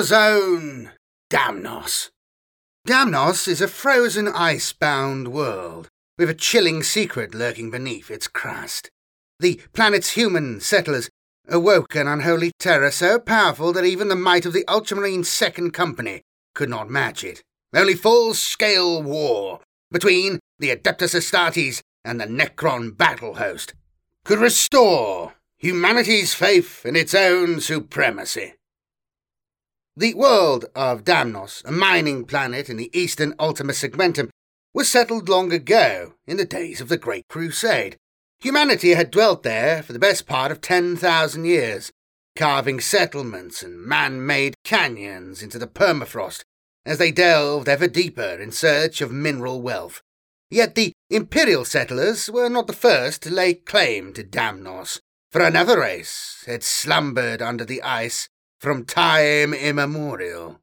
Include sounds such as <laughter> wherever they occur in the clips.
Warzone Damnos. Damnos is a frozen ice-bound world with a chilling secret lurking beneath its crust. The planet's human settlers awoke an unholy terror so powerful that even the might of the Ultramarine Second Company could not match it. Only full-scale war between the Adeptus Astartes and the Necron battle host could restore humanity's faith in its own supremacy. The world of Damnos, a mining planet in the eastern Ultima Segmentum, was settled long ago, in the days of the Great Crusade. Humanity had dwelt there for the best part of 10,000 years, carving settlements and man-made canyons into the permafrost as they delved ever deeper in search of mineral wealth. Yet the imperial settlers were not the first to lay claim to Damnos, for another race had slumbered under the ice from time immemorial.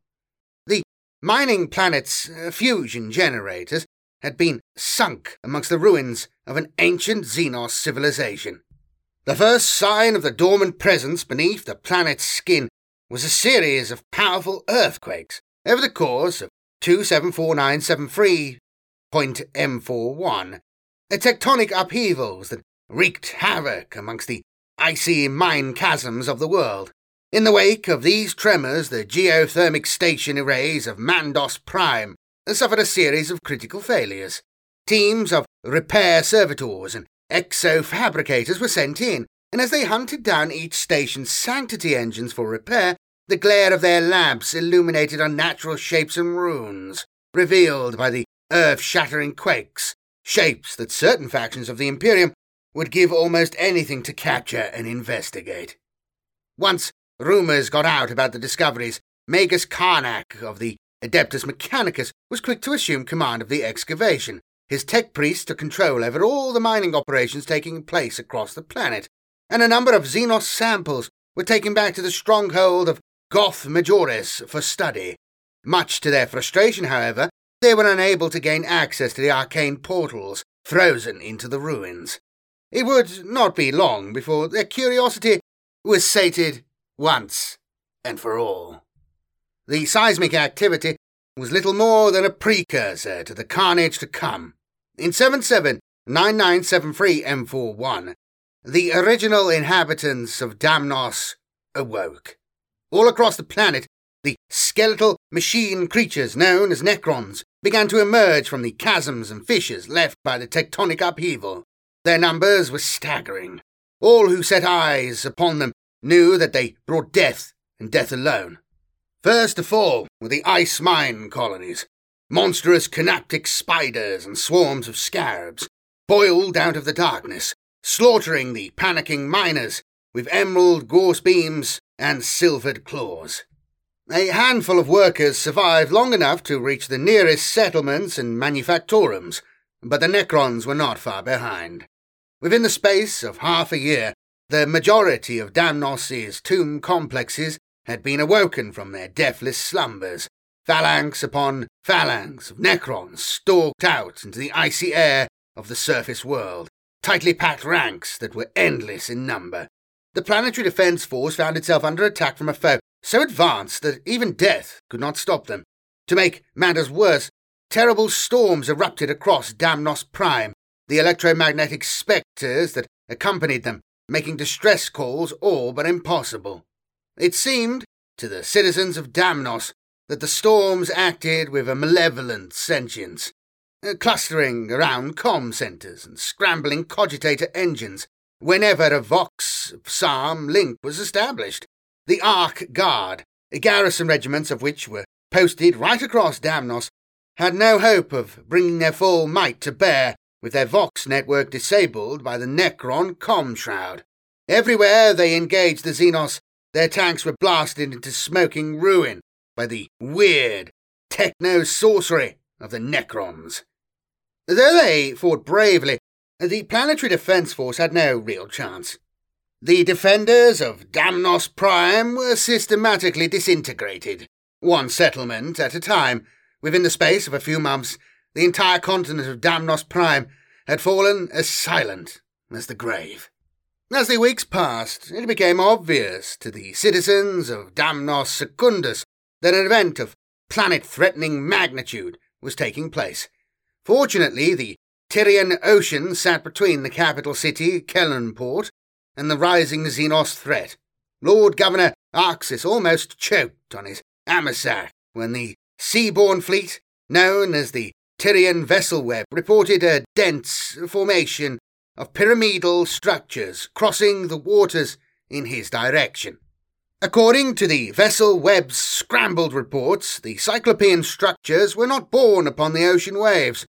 The mining planet's uh, fusion generators had been sunk amongst the ruins of an ancient Xenos civilization. The first sign of the dormant presence beneath the planet's skin was a series of powerful earthquakes over the course of 274973.M41, a tectonic upheavals that wreaked havoc amongst the icy mine chasms of the world. In the wake of these tremors, the geothermic station arrays of Damnos Prime suffered a series of critical failures. Teams of repair servitors and exo-fabricators were sent in, and as they hunted down each station's sanctity engines for repair, the glare of their lamps illuminated unnatural shapes and runes, revealed by the earth-shattering quakes, shapes that certain factions of the Imperium would give almost anything to capture and investigate. Once rumours got out about the discoveries, Magus Karnak of the Adeptus Mechanicus was quick to assume command of the excavation. His tech priests took control over all the mining operations taking place across the planet, and a number of Xenos samples were taken back to the stronghold of Goth Majoris for study. Much to their frustration, however, they were unable to gain access to the arcane portals frozen into the ruins. It would not be long before their curiosity was sated once and for all. The seismic activity was little more than a precursor to the carnage to come. In 779973 M41, the original inhabitants of Damnos awoke. All across the planet, the skeletal machine creatures known as Necrons began to emerge from the chasms and fissures left by the tectonic upheaval. Their numbers were staggering. All who set eyes upon them knew that they brought death and death alone. First to fall were the ice mine colonies, monstrous canoptek spiders and swarms of scarabs, boiled out of the darkness, slaughtering the panicking miners with emerald gauss beams and silvered claws. A handful of workers survived long enough to reach the nearest settlements and manufactorums, but the Necrons were not far behind. Within the space of half a year, the majority of Damnos's tomb complexes had been awoken from their deathless slumbers. Phalanx upon phalanx of Necrons stalked out into the icy air of the surface world, tightly packed ranks that were endless in number. The Planetary Defense Force found itself under attack from a foe so advanced that even death could not stop them. To make matters worse, terrible storms erupted across Damnos Prime. The electromagnetic spectres that accompanied them making distress calls all but impossible. It seemed, to the citizens of Damnos, that the storms acted with a malevolent sentience, uh, clustering around com centres and scrambling cogitator engines whenever a Vox Psalm link was established. The Ark Guard, garrison regiments of which were posted right across Damnos, had no hope of bringing their full might to bear with their Vox network disabled by the Necron com shroud. Everywhere they engaged the Xenos, their tanks were blasted into smoking ruin by the weird techno sorcery of the Necrons. Though they fought bravely, the Planetary Defense Force had no real chance. The defenders of Damnos Prime were systematically disintegrated, one settlement at a time. Within the space of a few months, the entire continent of Damnos Prime had fallen as silent as the grave. As the weeks passed, it became obvious to the citizens of Damnos Secundus that an event of planet threatening magnitude was taking place. Fortunately, the Tyrian Ocean sat between the capital city, Kellenport, and the rising Xenos threat. Lord Governor Arxis almost choked on his amasec when the seaborne fleet, known as the Tyrian Vessel Web, reported a dense formation of pyramidal structures crossing the waters in his direction. According to the Vessel Web's scrambled reports, the Cyclopean structures were not borne upon the ocean waves,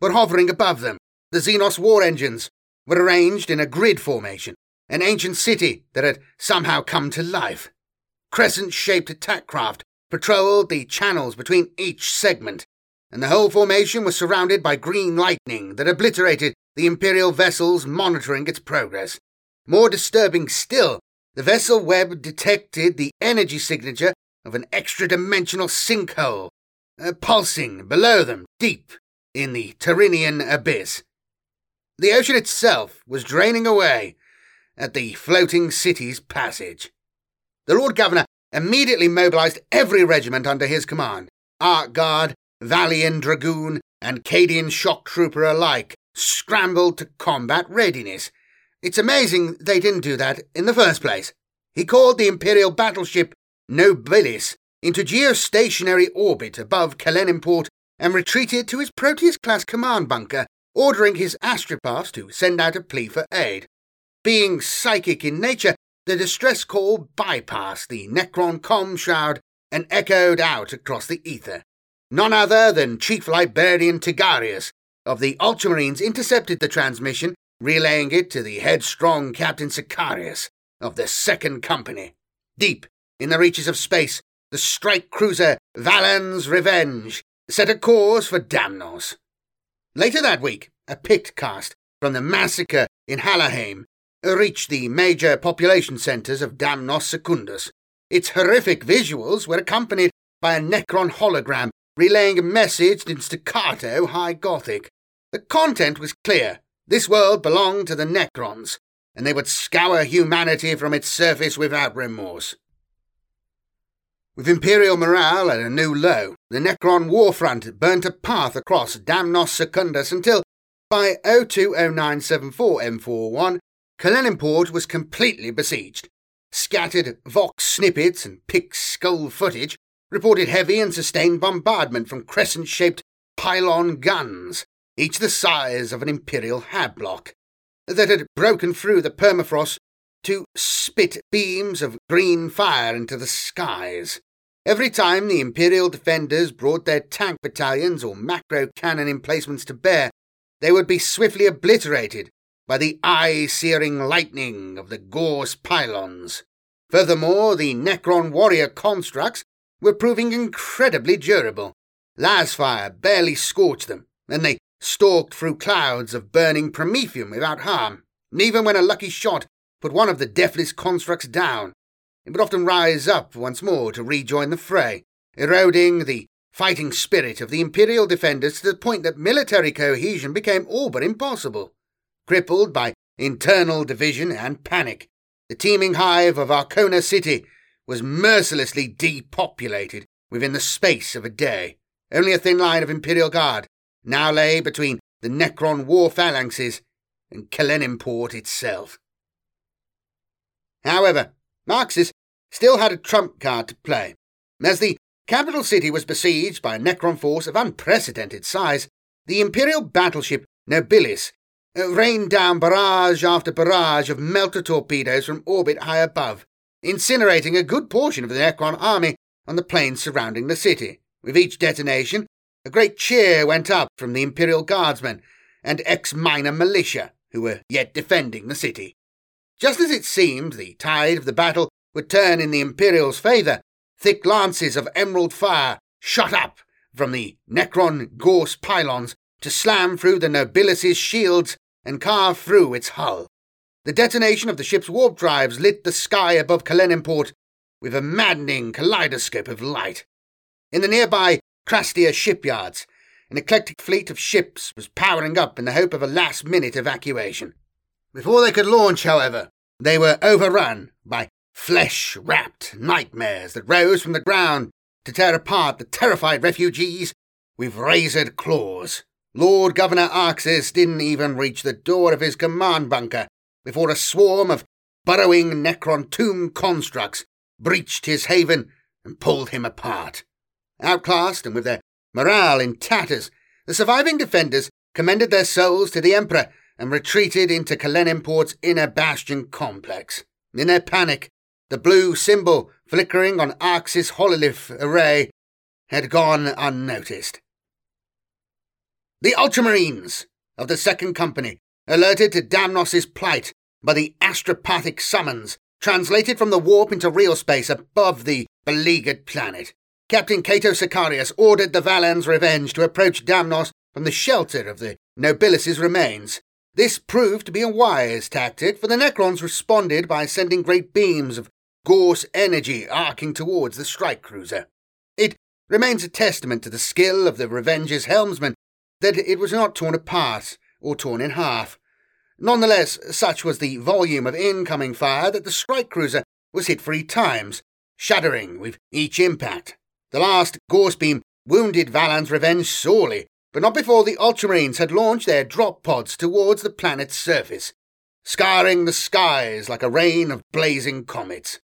but hovering above them. The Xenos war engines were arranged in a grid formation, an ancient city that had somehow come to life. Crescent shaped attack craft patrolled the channels between each segment, and the whole formation was surrounded by green lightning that obliterated the Imperial vessels monitoring its progress. More disturbing still, the vessel web detected the energy signature of an extra dimensional sinkhole, uh, pulsing below them deep in the Tyrrhenian abyss. The ocean itself was draining away at the floating city's passage. The Lord Governor immediately mobilized every regiment under his command Ark Guard, Valian Dragoon, and Cadian Shock Trooper alike scrambled to combat readiness. It's amazing they didn't do that in the first place. He called the Imperial battleship Nobilis into geostationary orbit above Kalenimport and retreated to his Proteus class command bunker, ordering his astropaths to send out a plea for aid. Being psychic in nature, the distress call bypassed the Necron com shroud and echoed out across the ether. None other than Chief Librarian Tigurius of the Ultramarines intercepted the transmission, relaying it to the headstrong Captain Sicarius of the Second Company. Deep in the reaches of space, the strike cruiser Valin's Revenge set a course for Damnos. Later that week, a pict-cast from the massacre in Halaheim reached the major population centres of Damnos Secundus. Its horrific visuals were accompanied by a Necron hologram relaying a message in staccato high Gothic. The content was clear. This world belonged to the Necrons, and they would scour humanity from its surface without remorse. With Imperial morale at a new low, the Necron warfront burnt a path across Damnos Secundus until, by 020974 M41, Kalenimport was completely besieged. Scattered Vox snippets and pick skull footage reported heavy and sustained bombardment from crescent shaped pylon guns, each the size of an Imperial block, that had broken through the permafrost to spit beams of green fire into the skies. Every time the Imperial defenders brought their tank battalions or macro cannon emplacements to bear, they would be swiftly obliterated by the eye searing lightning of the Gauss pylons. Furthermore, the Necron warrior constructs were proving incredibly durable. Lasfire barely scorched them, and they stalked through clouds of burning promethium without harm. Even when a lucky shot put one of the deathless constructs down, it would often rise up once more to rejoin the fray, eroding the fighting spirit of the Imperial defenders to the point that military cohesion became all but impossible. Crippled by internal division and panic, the teeming hive of Arcona City was mercilessly depopulated within the space of a day. Only a thin line of Imperial Guard now lay between the Necron war phalanxes and Kalenimport itself. However, Marxis still had a trump card to play. As the capital city was besieged by a Necron force of unprecedented size, the Imperial battleship Nobilis uh, rained down barrage after barrage of melter torpedoes from orbit high above, incinerating a good portion of the Necron army on the plains surrounding the city. With each detonation, a great cheer went up from the Imperial Guardsmen and ex-minor militia who were yet defending the city. Just as it seemed the tide of the battle would turn in the Imperial's favour, thick lances of emerald fire shot up from the Necron Gauss pylons to slam through the Nobilis's shields and carve through its hull. The detonation of the ship's warp drives lit the sky above Kalenimport with a maddening kaleidoscope of light. In the nearby Krastia shipyards, an eclectic fleet of ships was powering up in the hope of a last minute evacuation. Before they could launch, however, They were overrun by flesh wrapped nightmares that rose from the ground to tear apart the terrified refugees with razored claws. Lord Governor Arxis didn't even reach the door of his command bunker before a swarm of burrowing Necron tomb constructs breached his haven and pulled him apart. Outclassed and with their morale in tatters, the surviving defenders commended their souls to the Emperor and retreated into Kalenimport's inner bastion complex. In their panic, the blue symbol flickering on Arx's hololith array had gone unnoticed. The Ultramarines of the Second Company, alerted to Damnos's plight by the astropathic summons translated from the warp into real space above the beleaguered planet. Captain Cato Sicarius ordered the Valin's Revenge to approach Damnos from the shelter of the Nobilis' remains. This proved to be a wise tactic, for the Necrons responded by sending great beams of Gauss energy arcing towards the strike cruiser. It remains a testament to the skill of the Revenge's helmsman that it was not torn apart or torn in half. Nonetheless, such was the volume of incoming fire that the strike cruiser was hit three times, shuddering with each impact. The last Gauss beam wounded Valin's revenge sorely, but not before the Ultramarines had launched their drop pods towards the planet's surface, scarring the skies like a rain of blazing comets.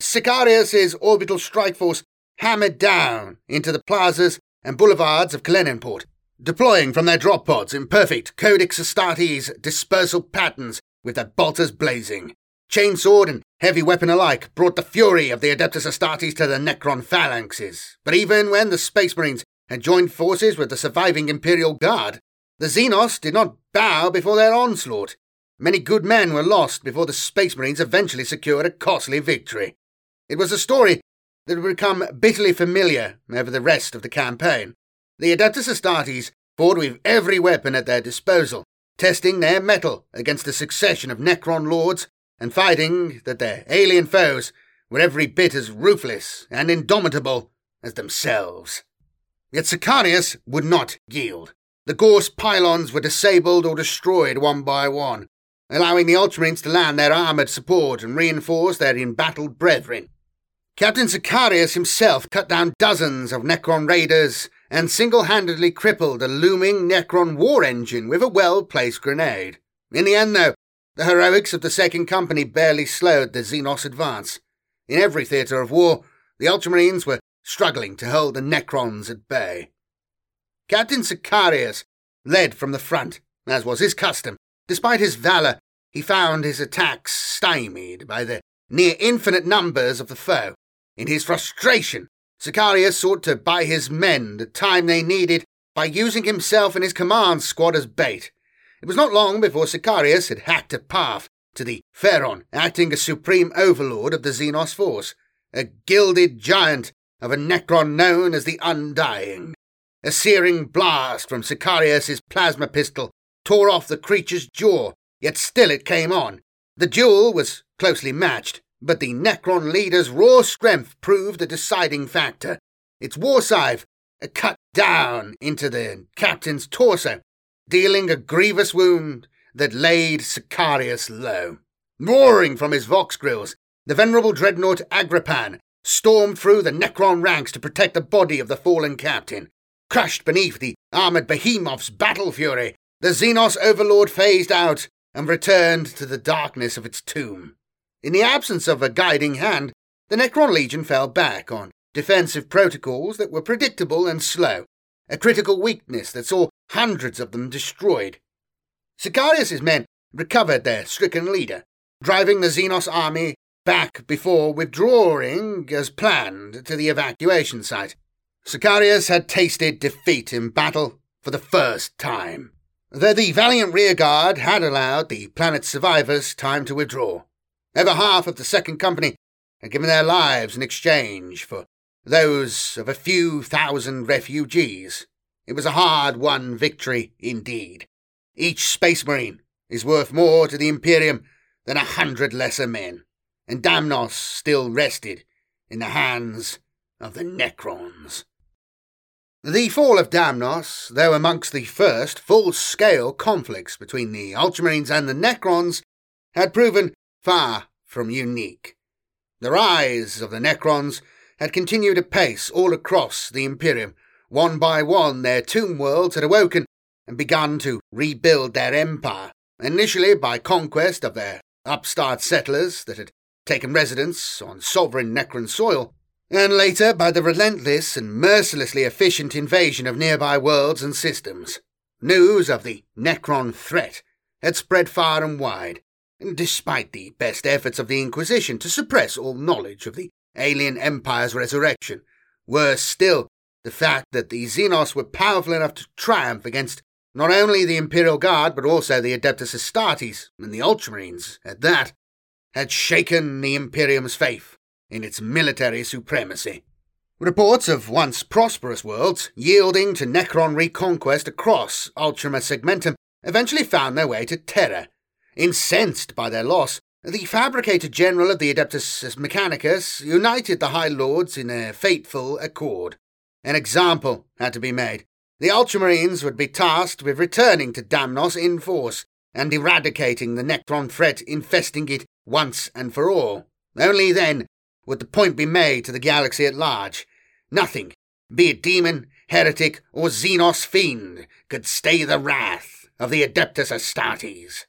Sicarius's orbital strike force hammered down into the plazas and boulevards of Kaleniport, deploying from their drop pods in perfect Codex Astartes dispersal patterns with their bolters blazing. Chainsword and heavy weapon alike brought the fury of the Adeptus Astartes to the Necron phalanxes. But even when the Space Marines had joined forces with the surviving Imperial Guard, the Xenos did not bow before their onslaught. Many good men were lost before the Space Marines eventually secured a costly victory. It was a story that would become bitterly familiar over the rest of the campaign. The Adeptus Astartes fought with every weapon at their disposal, testing their mettle against a succession of Necron lords and fighting that their alien foes were every bit as ruthless and indomitable as themselves. Yet Sicarius would not yield. The Gauss pylons were disabled or destroyed one by one, allowing the Ultramarines to land their armoured support and reinforce their embattled brethren. Captain Sicarius himself cut down dozens of Necron raiders and single handedly crippled a looming Necron war engine with a well placed grenade. In the end, though, the heroics of the Second Company barely slowed the Xenos advance. In every theatre of war, the Ultramarines were struggling to hold the Necrons at bay. Captain Sicarius led from the front, as was his custom. Despite his valour, he found his attacks stymied by the near infinite numbers of the foe. In his frustration, Sicarius sought to buy his men the time they needed by using himself and his command squad as bait. It was not long before Sicarius had hacked a path to the phaeron, acting as supreme overlord of the Xenos force, a gilded giant of a Necron known as the Undying. A searing blast from Sicarius's plasma pistol tore off the creature's jaw, yet still it came on. The duel was closely matched, but the Necron leader's raw strength proved a deciding factor. Its war scythe cut down into the captain's torso, dealing a grievous wound that laid Sicarius low. Roaring from his vox grills, the venerable dreadnought Agrippen stormed through the Necron ranks to protect the body of the fallen captain. Crushed beneath the armored behemoth's battle fury, the Xenos overlord phased out and returned to the darkness of its tomb. In the absence of a guiding hand, the Necron Legion fell back on defensive protocols that were predictable and slow, a critical weakness that saw hundreds of them destroyed. Sicarius's men recovered their stricken leader, driving the Xenos army back before withdrawing as planned to the evacuation site. Sicarius had tasted defeat in battle for the first time, though the valiant rearguard had allowed the planet's survivors time to withdraw. Over half of the Second Company had given their lives in exchange for those of a few thousand refugees. It was a hard won victory indeed. Each Space Marine is worth more to the Imperium than a hundred lesser men, and Damnos still rested in the hands of the Necrons. The fall of Damnos, though amongst the first full scale conflicts between the Ultramarines and the Necrons, had proven far from unique. The rise of the Necrons had continued apace all across the Imperium. One by one, their tomb worlds had awoken and begun to rebuild their empire, initially by conquest of their upstart settlers that had taken residence on sovereign Necron soil, and later by the relentless and mercilessly efficient invasion of nearby worlds and systems. News of the Necron threat had spread far and wide, despite the best efforts of the Inquisition to suppress all knowledge of the alien empire's resurrection. Worse still, the fact that the Xenos were powerful enough to triumph against not only the Imperial Guard, but also the Adeptus Astartes and the Ultramarines, at that, had shaken the Imperium's faith in its military supremacy. Reports of once prosperous worlds yielding to Necron reconquest across Ultima Segmentum eventually found their way to Terra. Incensed by their loss, the fabricator general of the Adeptus Mechanicus united the High Lords in a fateful accord. An example had to be made. The Ultramarines would be tasked with returning to Damnos in force and eradicating the Necron threat infesting it once and for all. Only then would the point be made to the galaxy at large. Nothing, be it demon, heretic, or Xenos fiend, could stay the wrath of the Adeptus Astartes.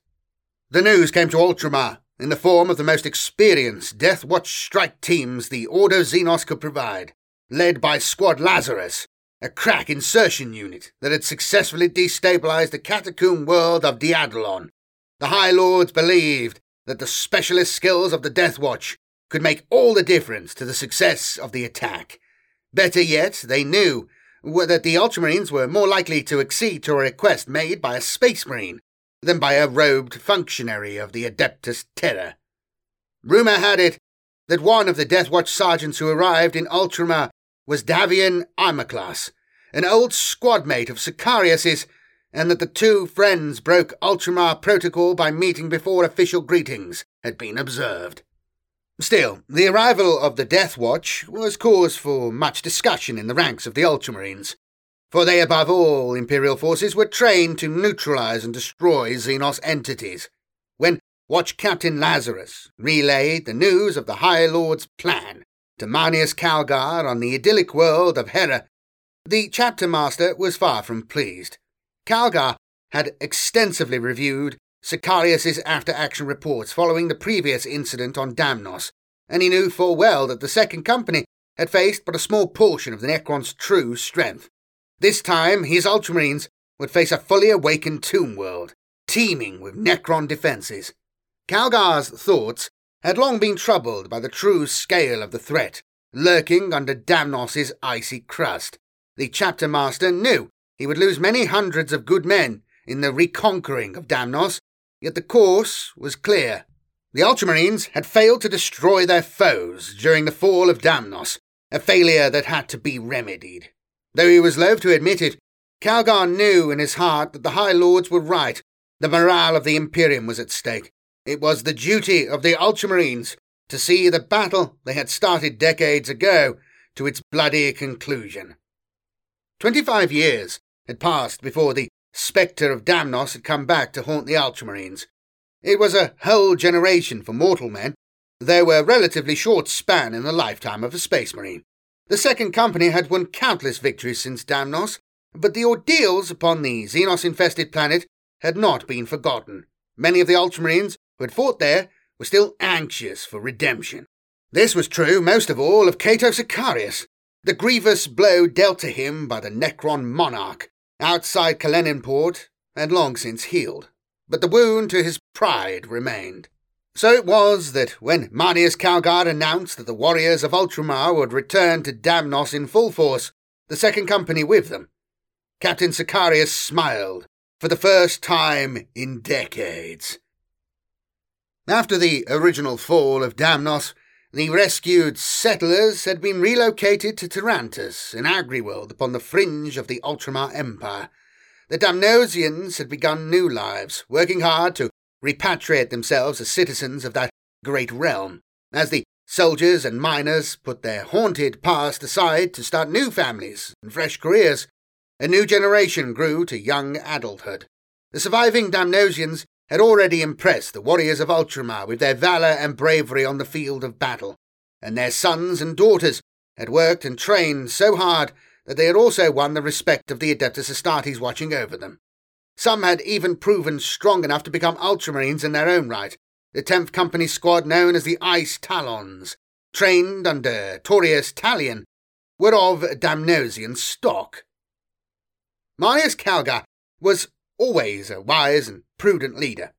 The news came to Ultramar in the form of the most experienced Death Watch strike teams the Ordo Xenos could provide, led by Squad Lazarus, a crack insertion unit that had successfully destabilized the catacomb world of Diadolon. The High Lords believed that the specialist skills of the Death Watch could make all the difference to the success of the attack. Better yet, they knew that the Ultramarines were more likely to accede to a request made by a Space Marine than by a robed functionary of the Adeptus Terra. Rumour had it that one of the Death Watch sergeants who arrived in Ultramar was Davian Armaclas, an old squad mate of Sicarius's, and that the two friends broke Ultramar protocol by meeting before official greetings had been observed. Still, the arrival of the Death Watch was cause for much discussion in the ranks of the Ultramarines, for they, above all Imperial forces, were trained to neutralize and destroy Xenos entities. When Watch Captain Lazarus relayed the news of the High Lord's plan to Marneus Calgar on the idyllic world of Hera, the chapter master was far from pleased. Calgar had extensively reviewed Sicarius's after-action reports following the previous incident on Damnos, and he knew full well that the Second Company had faced but a small portion of the Necron's true strength. This time, his Ultramarines would face a fully awakened tomb world, teeming with Necron defences. Calgar's thoughts had long been troubled by the true scale of the threat, lurking under Damnos's icy crust. The chapter master knew he would lose many hundreds of good men in the reconquering of Damnos, yet the course was clear. The Ultramarines had failed to destroy their foes during the fall of Damnos, a failure that had to be remedied. Though he was loath to admit it, Calgar knew in his heart that the High Lords were right. The morale of the Imperium was at stake. It was the duty of the Ultramarines to see the battle they had started decades ago to its bloody conclusion. Twenty-five years had passed before the spectre of Damnos had come back to haunt the Ultramarines. It was a whole generation for mortal men. There were relatively short span in the lifetime of a space marine. The Second Company had won countless victories since Damnos, but the ordeals upon the Xenos-infested planet had not been forgotten. Many of the Ultramarines who had fought there were still anxious for redemption. This was true most of all of Cato Sicarius. The grievous blow dealt to him by the Necron monarch outside Kaleninport had long since healed, but the wound to his pride remained. So it was that when Marneus Calgar announced that the warriors of Ultramar would return to Damnos in full force, the second company with them, Captain Sicarius smiled for the first time in decades. After the original fall of Damnos, the rescued settlers had been relocated to Tarantus, an agri-world upon the fringe of the Ultramar Empire. The Damnosians had begun new lives, working hard to repatriate themselves as citizens of that great realm, as the soldiers and miners put their haunted past aside to start new families and fresh careers. A new generation grew to young adulthood. The surviving Damnosians had already impressed the warriors of Ultramar with their valour and bravery on the field of battle, and their sons and daughters had worked and trained so hard that they had also won the respect of the Adeptus Astartes watching over them. Some had even proven strong enough to become Ultramarines in their own right, the 10th Company squad known as the Ice Talons, trained under Torias Telion, were of Damnosian stock. Marneus Calgar was always a wise and prudent leader.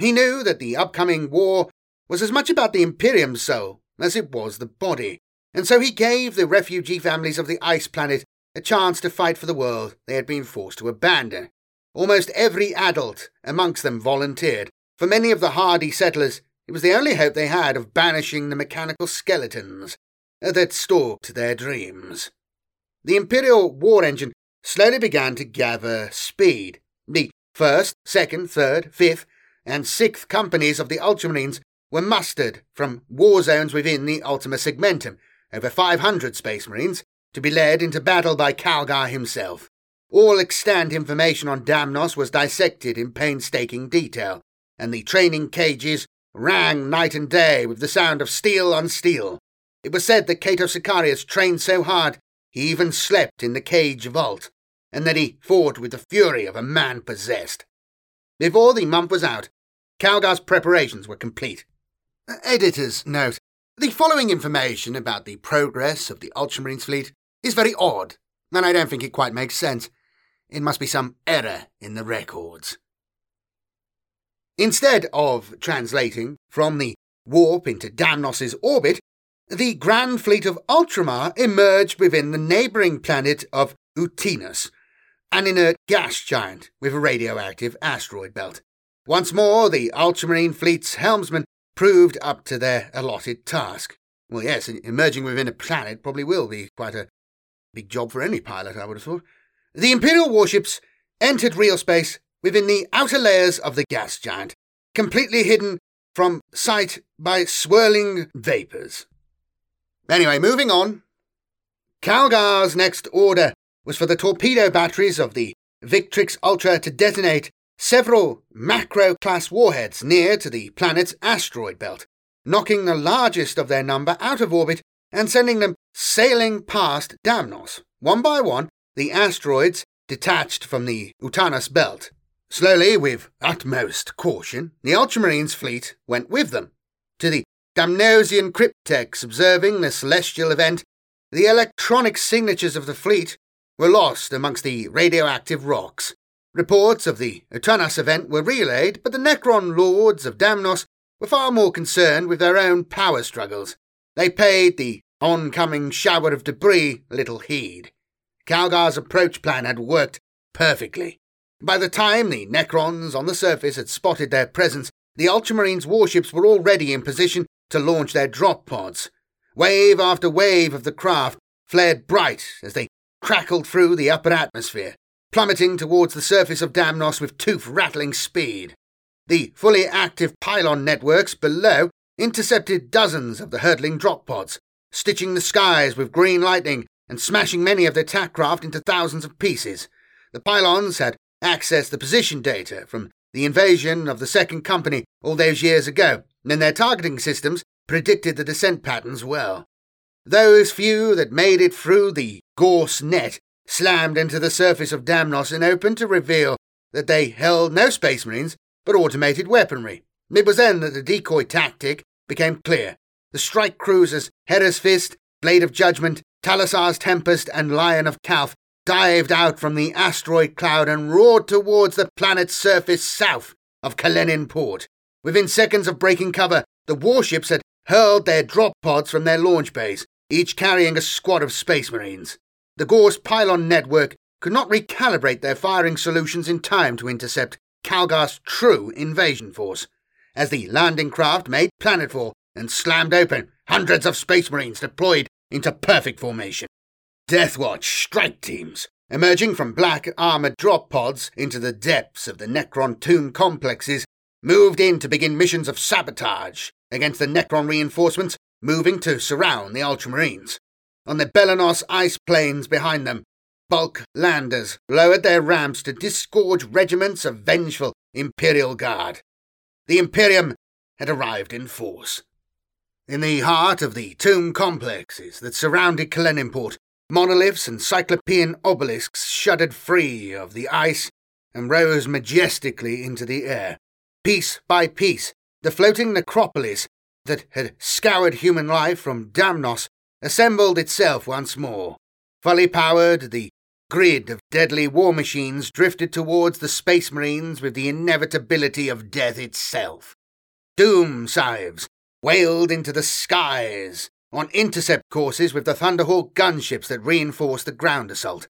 He knew that the upcoming war was as much about the Imperium's soul as it was the body, and so he gave the refugee families of the ice planet a chance to fight for the world they had been forced to abandon. Almost every adult amongst them volunteered. For many of the hardy settlers, it was the only hope they had of banishing the mechanical skeletons that stalked their dreams. The Imperial war engine slowly began to gather speed. The first, second, third, fifth, and sixth companies of the Ultramarines were mustered from war zones within the Ultima Segmentum, over 500 Space Marines, to be led into battle by Calgar himself. All extant information on Damnos was dissected in painstaking detail, and the training cages rang night and day with the sound of steel on steel. It was said that Cato Sicarius trained so hard he even slept in the cage vault, and that he fought with the fury of a man possessed. Before the month was out, Calgar's preparations were complete. Editor's note. The following information about the progress of the Ultramarines fleet is very odd, and I don't think it quite makes sense. It must be some error in the records. Instead of translating from the warp into Damnos's orbit, the grand fleet of Ultramar emerged within the neighbouring planet of Utinus, an inert gas giant with a radioactive asteroid belt. Once more, the Ultramarine fleet's helmsmen proved up to their allotted task. Well, yes, emerging within a planet probably will be quite a big job for any pilot, I would have thought. The Imperial warships entered real space within the outer layers of the gas giant, completely hidden from sight by swirling vapours. Anyway, moving on. Calgar's next order was for the torpedo batteries of the Victrix Ultra to detonate several macro class warheads near to the planet's asteroid belt, knocking the largest of their number out of orbit and sending them sailing past Damnos. One by one, the asteroids detached from the Utanus belt. Slowly, with utmost caution, the Ultramarines fleet went with them to the Damnosian crypteks observing the celestial event, the electronic signatures of the fleet were lost amongst the radioactive rocks. Reports of the Utanus event were relayed, but the Necron lords of Damnos were far more concerned with their own power struggles. They paid the oncoming shower of debris little heed. Calgar's approach plan had worked perfectly. By the time the Necrons on the surface had spotted their presence, the Ultramarines' warships were already in position to launch their drop pods. Wave after wave of the craft flared bright as they crackled through the upper atmosphere, plummeting towards the surface of Damnos with tooth rattling speed. The fully active pylon networks below intercepted dozens of the hurtling drop pods, stitching the skies with green lightning and smashing many of their attack craft into thousands of pieces. The pylons had accessed the position data from the invasion of the Second Company all those years ago and their targeting systems predicted the descent patterns well. Those few that made it through the gauss net slammed into the surface of Damnos and opened to reveal that they held no space marines but automated weaponry. It was then that the decoy tactic became clear. The strike cruisers Hera's Fist, Blade of Judgment, Talassar's Tempest, and Lion of Calth dived out from the asteroid cloud and roared towards the planet's surface south of Kalenin Port. Within seconds of breaking cover, the warships had hurled their drop pods from their launch bays, each carrying a squad of space marines. The Gauss pylon network could not recalibrate their firing solutions in time to intercept Calgar's true invasion force. As the landing craft made planetfall and slammed open, hundreds of space marines deployed into perfect formation. Deathwatch strike teams, emerging from black armoured drop pods into the depths of the Necron tomb complexes, moved in to begin missions of sabotage against the Necron reinforcements moving to surround the Ultramarines. On the Belanos ice plains behind them, bulk landers lowered their ramps to disgorge regiments of vengeful Imperial Guard. The Imperium had arrived in force. In the heart of the tomb complexes that surrounded Kalenimport, monoliths and cyclopean obelisks shuddered free of the ice and rose majestically into the air. Piece by piece, the floating necropolis that had scoured human life from Damnos assembled itself once more. Fully powered, the grid of deadly war machines drifted towards the space marines with the inevitability of death itself. Doom scythes wailed into the skies on intercept courses with the Thunderhawk gunships that reinforced the ground assault.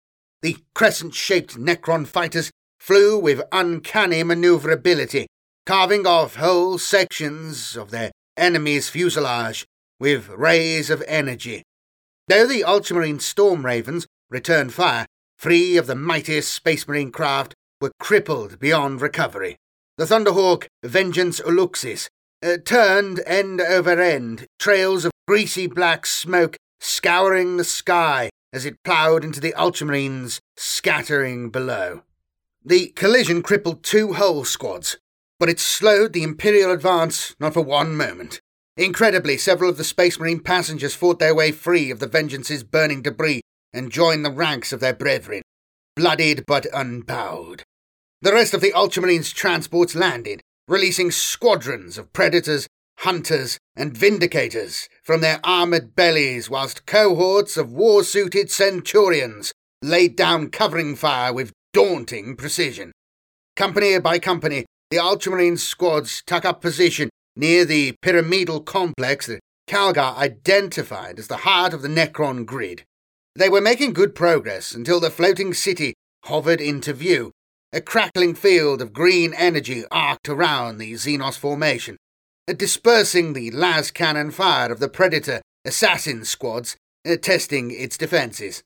The crescent shaped Necron fighters flew with uncanny maneuverability, carving off whole sections of their enemy's fuselage with rays of energy. Though the Ultramarine Storm Ravens returned fire, three of the mightiest Space Marine craft were crippled beyond recovery. The Thunderhawk Vengeance Uluxis uh, turned end over end, trails of greasy black smoke scouring the sky as it ploughed into the Ultramarines scattering below. The collision crippled two whole squads, but it slowed the Imperial advance not for one moment. Incredibly, several of the Space Marine passengers fought their way free of the Vengeance's burning debris and joined the ranks of their brethren, bloodied but unbowed. The rest of the Ultramarines' transports landed, releasing squadrons of predators, hunters, and vindicators from their armoured bellies, whilst cohorts of war suited centurions laid down covering fire with daunting precision. Company by company, the Ultramarine squads took up position near the pyramidal complex that Calgar identified as the heart of the Necron grid. They were making good progress until the floating city hovered into view. A crackling field of green energy arced around the Xenos formation, dispersing the las cannon fire of the Predator assassin squads, uh, testing its defences.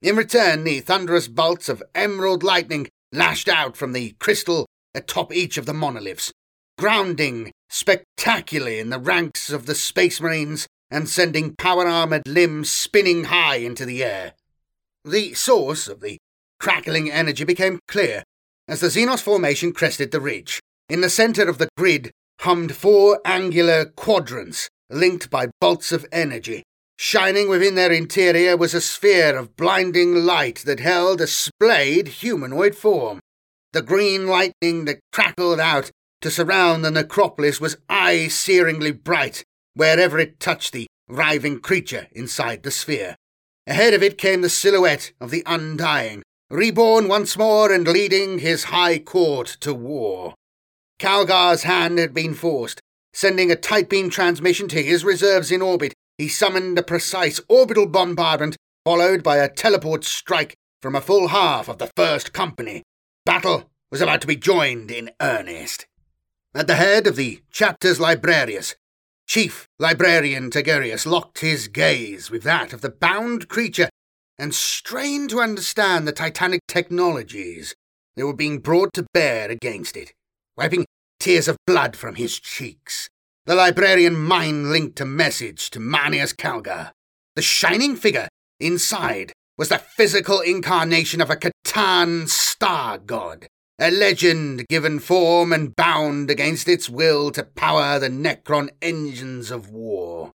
In return, the thunderous bolts of emerald lightning lashed out from the crystal atop each of the monoliths, grounding spectacularly in the ranks of the Space Marines and sending power armoured limbs spinning high into the air. The source of the crackling energy became clear as the Xenos formation crested the ridge. In the centre of the grid hummed four angular quadrants linked by bolts of energy. Shining within their interior was a sphere of blinding light that held a splayed humanoid form. The green lightning that crackled out to surround the necropolis was eye searingly bright wherever it touched the writhing creature inside the sphere. Ahead of it came the silhouette of the Undying, reborn once more and leading his high court to war. Calgar's hand had been forced, sending a tight beam transmission to his reserves in orbit he summoned a precise orbital bombardment, followed by a teleport strike from a full half of the First Company. Battle was about to be joined in earnest. At the head of the chapter's librarius, Chief Librarian Tigurius locked his gaze with that of the bound creature and strained to understand the titanic technologies that were being brought to bear against it, wiping tears of blood from his cheeks. The librarian mind linked a message to Marneus Calgar. The shining figure inside was the physical incarnation of a C'tan star god, a legend given form and bound against its will to power the Necron engines of war.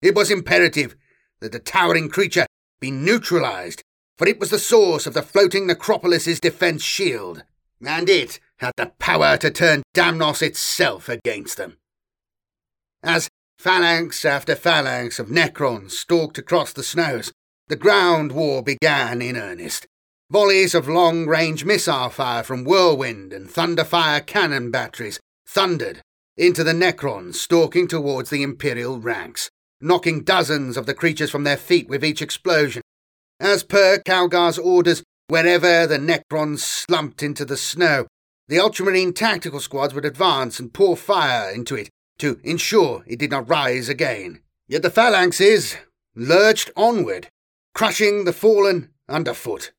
It was imperative that the towering creature be neutralized, for it was the source of the floating necropolis's defense shield, and it had the power to turn Damnos itself against them. As phalanx after phalanx of Necrons stalked across the snows, the ground war began in earnest. Volleys of long range missile fire from Whirlwind and Thunderfire cannon batteries thundered into the Necrons stalking towards the Imperial ranks, knocking dozens of the creatures from their feet with each explosion. As per Calgar's orders, wherever the Necrons slumped into the snow, the Ultramarine tactical squads would advance and pour fire into it to ensure it did not rise again. Yet the phalanxes lurched onward, crushing the fallen underfoot.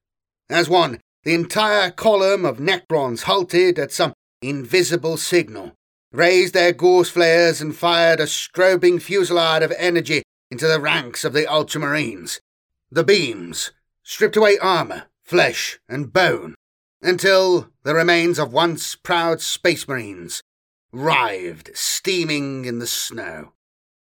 As one, the entire column of Necrons halted at some invisible signal, raised their gauss flares, and fired a strobing fusillade of energy into the ranks of the Ultramarines. The beams stripped away armour, flesh and bone, until the remains of once proud space marines writhed, steaming in the snow.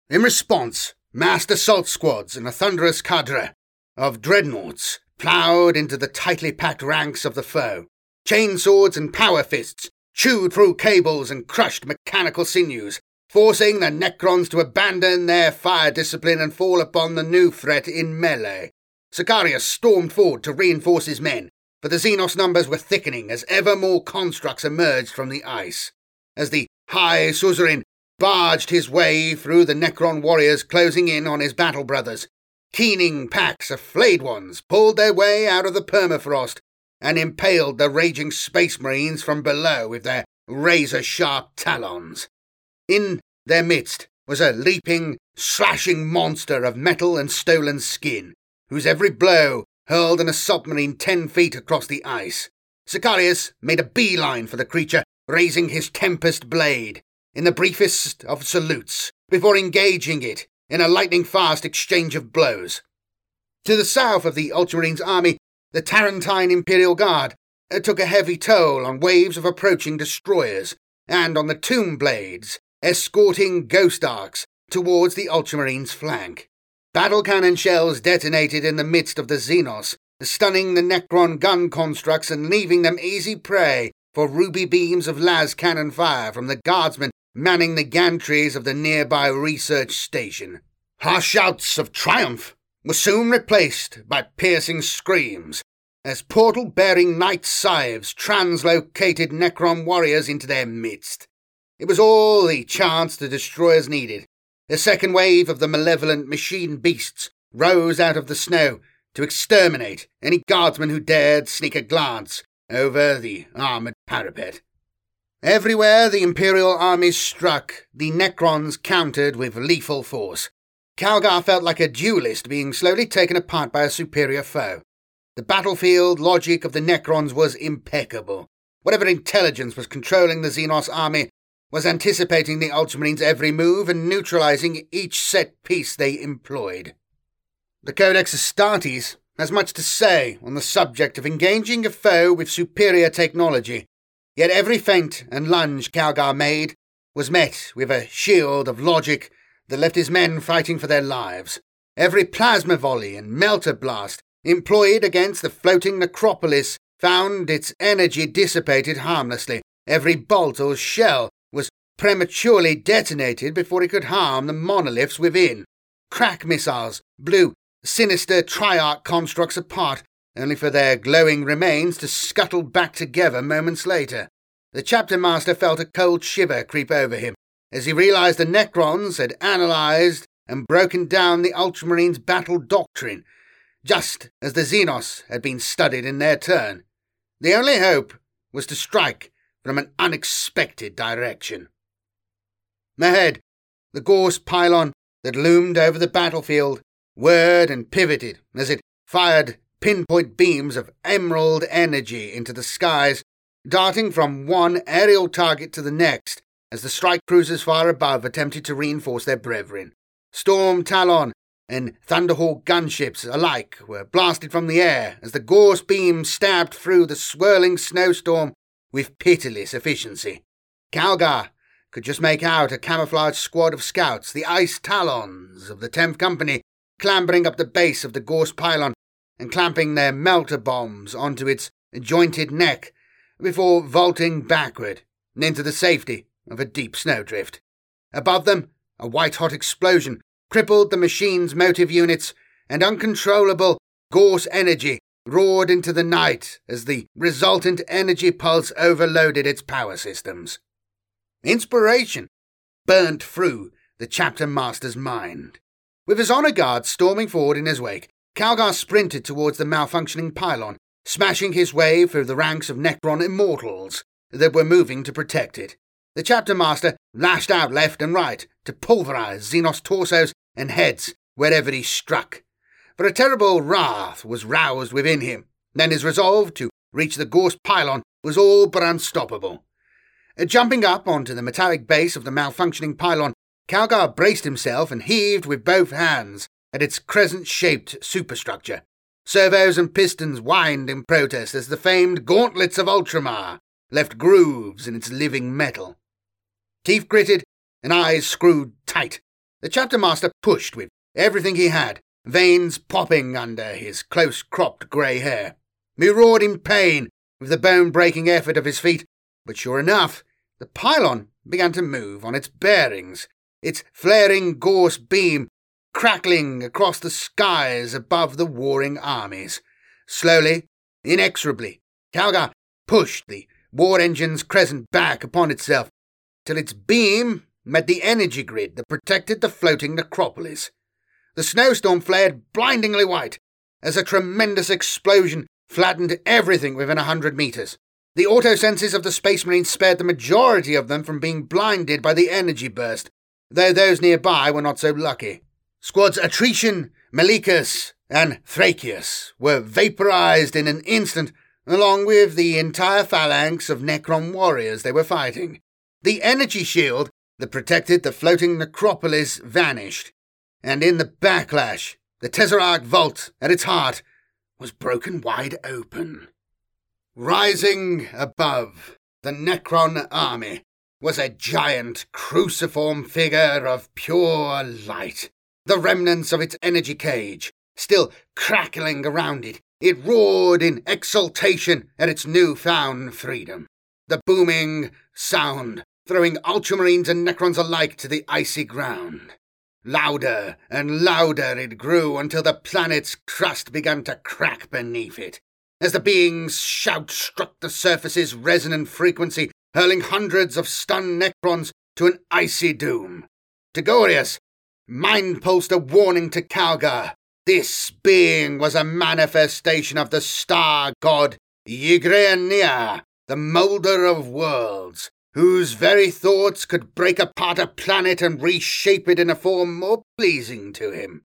In response, massed assault squads and a thunderous cadre of dreadnoughts ploughed into the tightly packed ranks of the foe. Chainswords and power fists chewed through cables and crushed mechanical sinews, forcing the Necrons to abandon their fire discipline and fall upon the new threat in melee. Sicarius stormed forward to reinforce his men, but the Xenos numbers were thickening as ever more constructs emerged from the ice. As the High Suzerain barged his way through the Necron warriors closing in on his battle brothers, keening packs of flayed ones pulled their way out of the permafrost and impaled the raging space marines from below with their razor sharp talons. In their midst was a leaping, slashing monster of metal and stolen skin, whose every blow hurled an assault marine ten feet across the ice. Sicarius made a beeline for the creature, raising his tempest blade in the briefest of salutes before engaging it in a lightning fast exchange of blows. To the south of the Ultramarines' army the Tarentine Imperial Guard uh, took a heavy toll on waves of approaching destroyers and on the tomb blades, escorting ghost arks towards the Ultramarines' flank. Battle cannon shells detonated in the midst of the Xenos, stunning the Necron gun constructs and leaving them easy prey for ruby beams of las cannon fire from the guardsmen manning the gantries of the nearby research station. Harsh shouts of triumph were soon replaced by piercing screams as portal bearing night scythes translocated Necron warriors into their midst. It was all the chance the destroyers needed. The second wave of the malevolent machine beasts rose out of the snow to exterminate any guardsman who dared sneak a glance over the armoured parapet. Everywhere the Imperial armies struck, the Necrons countered with lethal force. Calgar felt like a duelist being slowly taken apart by a superior foe. The battlefield logic of the Necrons was impeccable. Whatever intelligence was controlling the Xenos army was anticipating the Ultramarines' every move and neutralizing each set piece they employed. The Codex Astartes has much to say on the subject of engaging a foe with superior technology, yet every feint and lunge Calgar made was met with a shield of logic that left his men fighting for their lives. Every plasma volley and melter blast employed against the floating necropolis found its energy dissipated harmlessly. Every bolt or shell was prematurely detonated before it could harm the monoliths within. Crack missiles blew sinister triarch constructs apart, only for their glowing remains to scuttle back together moments later. The chapter master felt a cold shiver creep over him as he realized the Necrons had analyzed and broken down the Ultramarines' battle doctrine, just as the Xenos had been studied in their turn. The only hope was to strike from an unexpected direction. Ahead, the gauss pylon that loomed over the battlefield whirred and pivoted as it fired pinpoint beams of emerald energy into the skies, darting from one aerial target to the next as the strike cruisers far above attempted to reinforce their brethren. Storm Talon and Thunderhawk gunships alike were blasted from the air as the gauss beams stabbed through the swirling snowstorm with pitiless efficiency. Calgar could just make out a camouflaged squad of scouts, the ice talons of the 10th Company, clambering up the base of the gauss pylon and clamping their melter bombs onto its jointed neck before vaulting backward into the safety of a deep snowdrift. Above them, a white hot explosion crippled the machine's motive units, and uncontrollable gauss energy roared into the night as the resultant energy pulse overloaded its power systems. Inspiration burnt through the chapter master's mind. With his honor guard storming forward in his wake, Calgar sprinted towards the malfunctioning pylon, smashing his way through the ranks of Necron immortals that were moving to protect it. The chapter master lashed out left and right to pulverize Xenos torsos and heads wherever he struck. But a terrible wrath was roused within him. Then his resolve to reach the gauss pylon was all but unstoppable. Uh, jumping up onto the metallic base of the malfunctioning pylon, Calgar braced himself and heaved with both hands at its crescent shaped superstructure. Servos and pistons whined in protest as the famed gauntlets of Ultramar left grooves in its living metal. Teeth gritted and eyes screwed tight, the chapter master pushed with everything he had, veins popping under his close cropped grey hair. He roared in pain with the bone breaking effort of his feet, but sure enough, the pylon began to move on its bearings, its flaring gauss beam crackling across the skies above the warring armies. Slowly, inexorably, Calgar pushed the war engine's crescent back upon itself till its beam met the energy grid that protected the floating necropolis. The snowstorm flared blindingly white as a tremendous explosion flattened everything within a hundred meters. The auto senses of the Space Marines spared the majority of them from being blinded by the energy burst, though those nearby were not so lucky. Squads Atrician, Malikus, and Thracius were vaporized in an instant, along with the entire phalanx of Necron warriors they were fighting. The energy shield that protected the floating necropolis vanished, and in the backlash, the Tesseract vault at its heart was broken wide open. Rising above the Necron army was a giant cruciform figure of pure light, the remnants of its energy cage still crackling around it. It roared in exultation at its new-found freedom. The booming sound throwing ultramarines and necrons alike to the icy ground. Louder and louder it grew until the planet's crust began to crack beneath it. As the being's shout struck the surface's resonant frequency, hurling hundreds of stunned necrons to an icy doom. Tigurius mind pulsed a warning to Calgar. This being was a manifestation of the star god Ygriania, the moulder of worlds, whose very thoughts could break apart a planet and reshape it in a form more pleasing to him.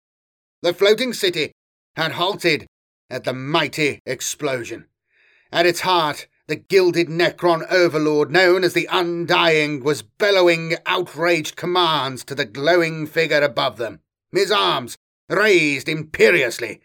The floating city had halted at the mighty explosion. At its heart, the gilded Necron overlord known as the Undying was bellowing outraged commands to the glowing figure above them, his arms raised imperiously.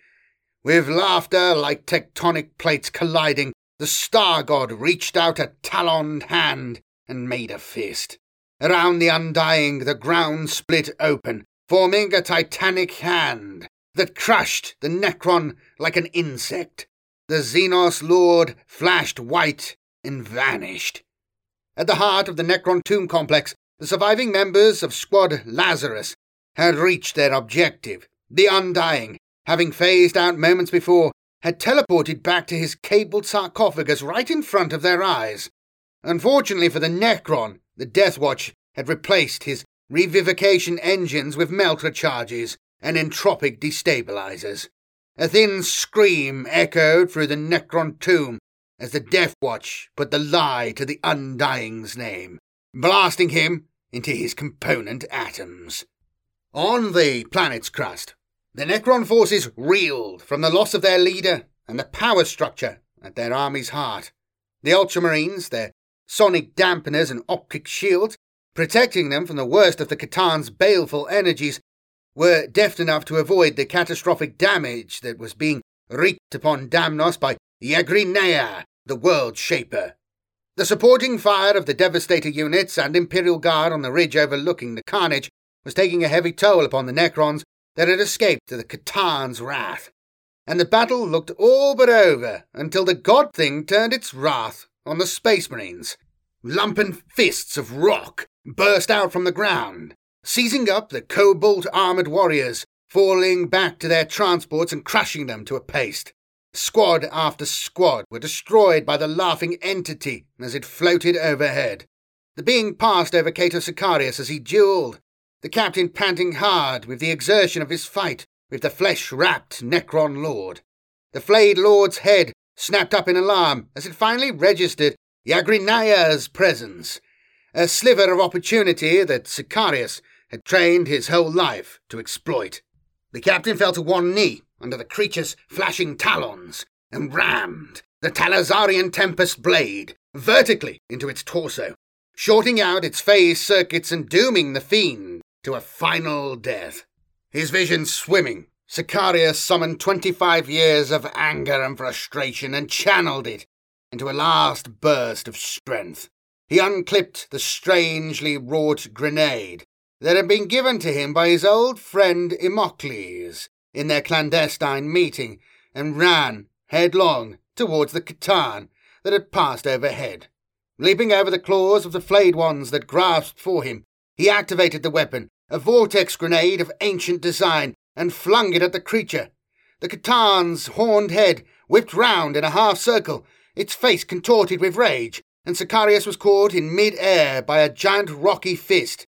With laughter like tectonic plates colliding, the star god reached out a taloned hand and made a fist. Around the Undying, the ground split open, forming a titanic hand that crushed the Necron like an insect. The Xenos Lord flashed white and vanished. At the heart of the Necron tomb complex, the surviving members of Squad Lazarus had reached their objective. The Undying, having phased out moments before, had teleported back to his cabled sarcophagus right in front of their eyes. Unfortunately for the Necron, the Death Watch had replaced his revivification engines with melter charges and entropic destabilizers. A thin scream echoed through the Necron tomb as the Death Watch put the lie to the Undying's name, blasting him into his component atoms. On the planet's crust, the Necron forces reeled from the loss of their leader and the power structure at their army's heart. The Ultramarines, their sonic dampeners and optic shields, protecting them from the worst of the C'tan's baleful energies, were deft enough to avoid the catastrophic damage that was being wreaked upon Damnos by Yagrinea, the World Shaper. The supporting fire of the Devastator units and Imperial Guard on the ridge overlooking the carnage was taking a heavy toll upon the Necrons that had escaped to the C'tan's wrath. And the battle looked all but over until the God Thing turned its wrath on the Space Marines. Lumpen fists of rock burst out from the ground, seizing up the cobalt armoured warriors, falling back to their transports and crushing them to a paste. Squad after squad were destroyed by the laughing entity as it floated overhead. The being passed over Cato Sicarius as he duelled, the captain panting hard with the exertion of his fight with the flesh wrapped Necron Lord. The flayed Lord's head snapped up in alarm as it finally registered Yagrinaya's presence, a sliver of opportunity that Sicarius had trained his whole life to exploit. The captain fell to one knee under the creature's flashing talons and rammed the Talassarian Tempest blade vertically into its torso, shorting out its phase circuits and dooming the fiend to a final death. His vision swimming Sicarius summoned 25 years of anger and frustration and channeled it into a last burst of strength. He unclipped the strangely wrought grenade that had been given to him by his old friend Imocles in their clandestine meeting and ran headlong towards the C'tan that had passed overhead. Leaping over the claws of the flayed ones that grasped for him, he activated the weapon, a vortex grenade of ancient design, and flung it at the creature. The C'tan's horned head whipped round in a half circle, its face contorted with rage, and Sicarius was caught in mid-air by a giant rocky fist.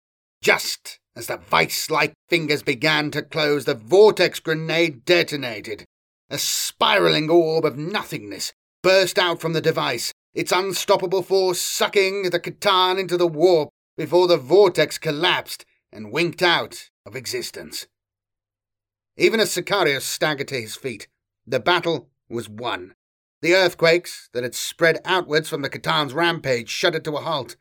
Just as the vice-like fingers began to close, the vortex grenade detonated. A spiraling orb of nothingness burst out from the device, its unstoppable force sucking the Catan into the warp before the vortex collapsed and winked out of existence. Even as Sicarius staggered to his feet, the battle was won. The earthquakes that had spread outwards from the C'tan's rampage shuddered to a halt.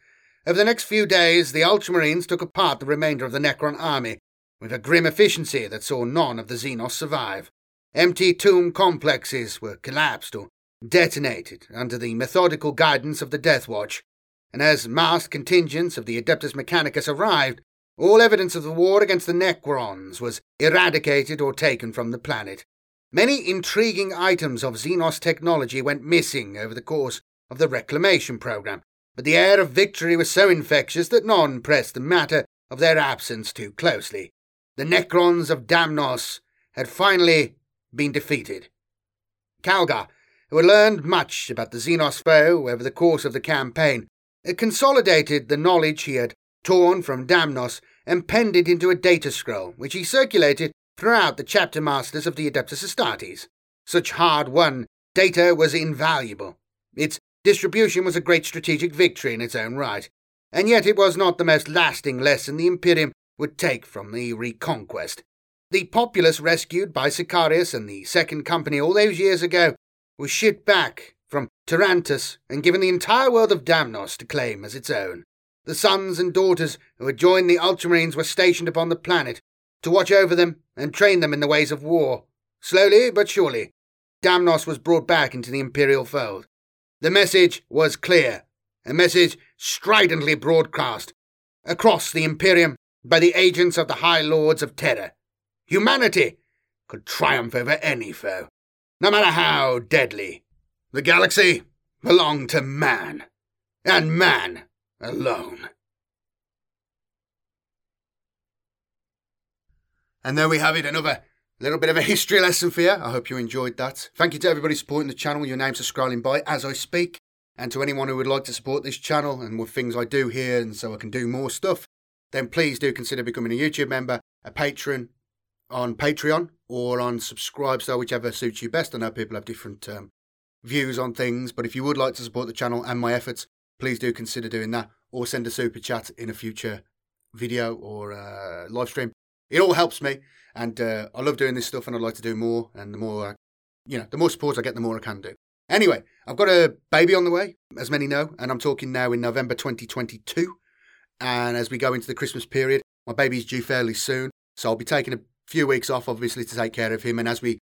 Over the next few days, the Ultramarines took apart the remainder of the Necron army, with a grim efficiency that saw none of the Xenos survive. Empty tomb complexes were collapsed or detonated under the methodical guidance of the Death Watch, and as massed contingents of the Adeptus Mechanicus arrived, all evidence of the war against the Necrons was eradicated or taken from the planet. Many intriguing items of Xenos technology went missing over the course of the reclamation program, but the air of victory was so infectious that none pressed the matter of their absence too closely. The Necrons of Damnos had finally been defeated. Calgar, who had learned much about the Xenos foe over the course of the campaign, had consolidated the knowledge he had torn from Damnos and penned it into a data scroll, which he circulated throughout the chapter masters of the Adeptus Astartes. Such hard won data was invaluable. Its distribution was a great strategic victory in its own right, and yet it was not the most lasting lesson the Imperium would take from the reconquest. The populace rescued by Sicarius and the Second Company all those years ago was shipped back from Tarantus and given the entire world of Damnos to claim as its own. The sons and daughters who had joined the Ultramarines were stationed upon the planet to watch over them and train them in the ways of war. Slowly but surely, Damnos was brought back into the Imperial fold. The message was clear, a message stridently broadcast across the Imperium by the agents of the High Lords of Terra. Humanity could triumph over any foe, no matter how deadly. The galaxy belonged to man, and man alone. And there we have it, another little bit of a history lesson for you. I hope you enjoyed that. Thank you to everybody supporting the channel. Your names are scrolling by as I speak. And to anyone who would like to support this channel and with things I do here and so I can do more stuff, then please do consider becoming a YouTube member, a patron on Patreon or on Subscribestar, whichever suits you best. I know people have different um, views on things, but if you would like to support the channel and my efforts, please do consider doing that or send a super chat in a future video or uh, live stream it all helps me, and uh, I love doing this stuff, and I'd like to do more. And the more, you know, the more support I get, the more I can do. Anyway, I've got a baby on the way, as many know, and I'm talking now in November 2022. And as we go into the Christmas period, my baby's due fairly soon, so I'll be taking a few weeks off, obviously, to take care of him. And as we,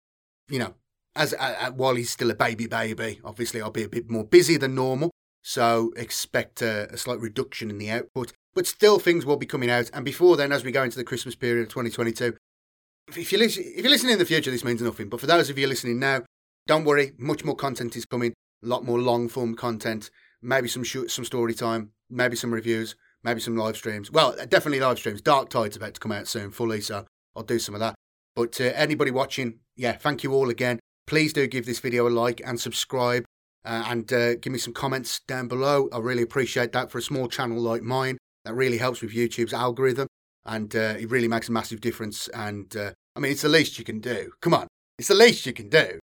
you know, as uh, while he's still a baby baby, obviously I'll be a bit more busy than normal. So expect a, a slight reduction in the output but still things will be coming out. And before then, as we go into the Christmas period of 2022, if you listen, if you're listening in the future, this means nothing. But for those of you listening now, don't worry. Much more content is coming. A lot more long form content. Maybe some shoot, some story time. Maybe some reviews. Maybe some live streams. Well, definitely live streams. Dark Tide's about to come out soon, fully. So I'll do some of that. But uh, anybody watching, yeah, thank you all again. Please do give this video a like and subscribe. Uh, and uh, give me some comments down below. I really appreciate that for a small channel like mine. That really helps with YouTube's algorithm, and uh, it really makes a massive difference. And uh, I mean, it's the least you can do. Come on, it's the least you can do.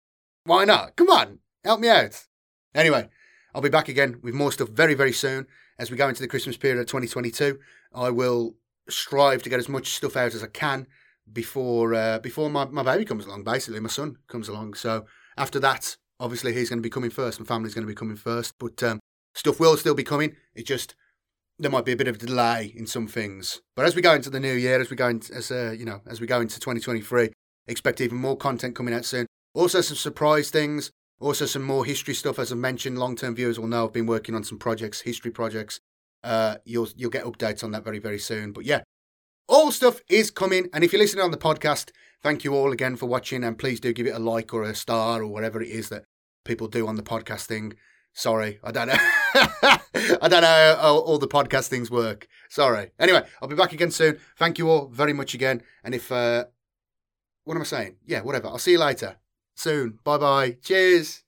Why not? Come on, help me out. Anyway, I'll be back again with more stuff very, very soon as we go into the Christmas period of 2022. I will strive to get as much stuff out as I can before uh, before my, my baby comes along. Basically, my son comes along. So after that, obviously, he's going to be coming first. My family's going to be coming first. But um, stuff will still be coming. It just there might be a bit of a delay in some things. But as we go into the new year, as we go into, as uh, you know, as we go into 2023, expect even more content coming out soon. Also, some surprise things. Also, some more history stuff. As I mentioned, long term viewers will know I've been working on some projects, history projects. Uh, you'll you'll get updates on that very very soon. But yeah, all stuff is coming. And if you're listening on the podcast, thank you all again for watching. And please do give it a like or a star or whatever it is that people do on the podcast thing. Sorry, I don't know. <laughs> I don't know how all the podcast things work. Sorry. Anyway, I'll be back again soon. Thank you all very much again. And if, uh, what am I saying? Yeah, whatever. I'll see you later. Soon. Bye bye. Cheers.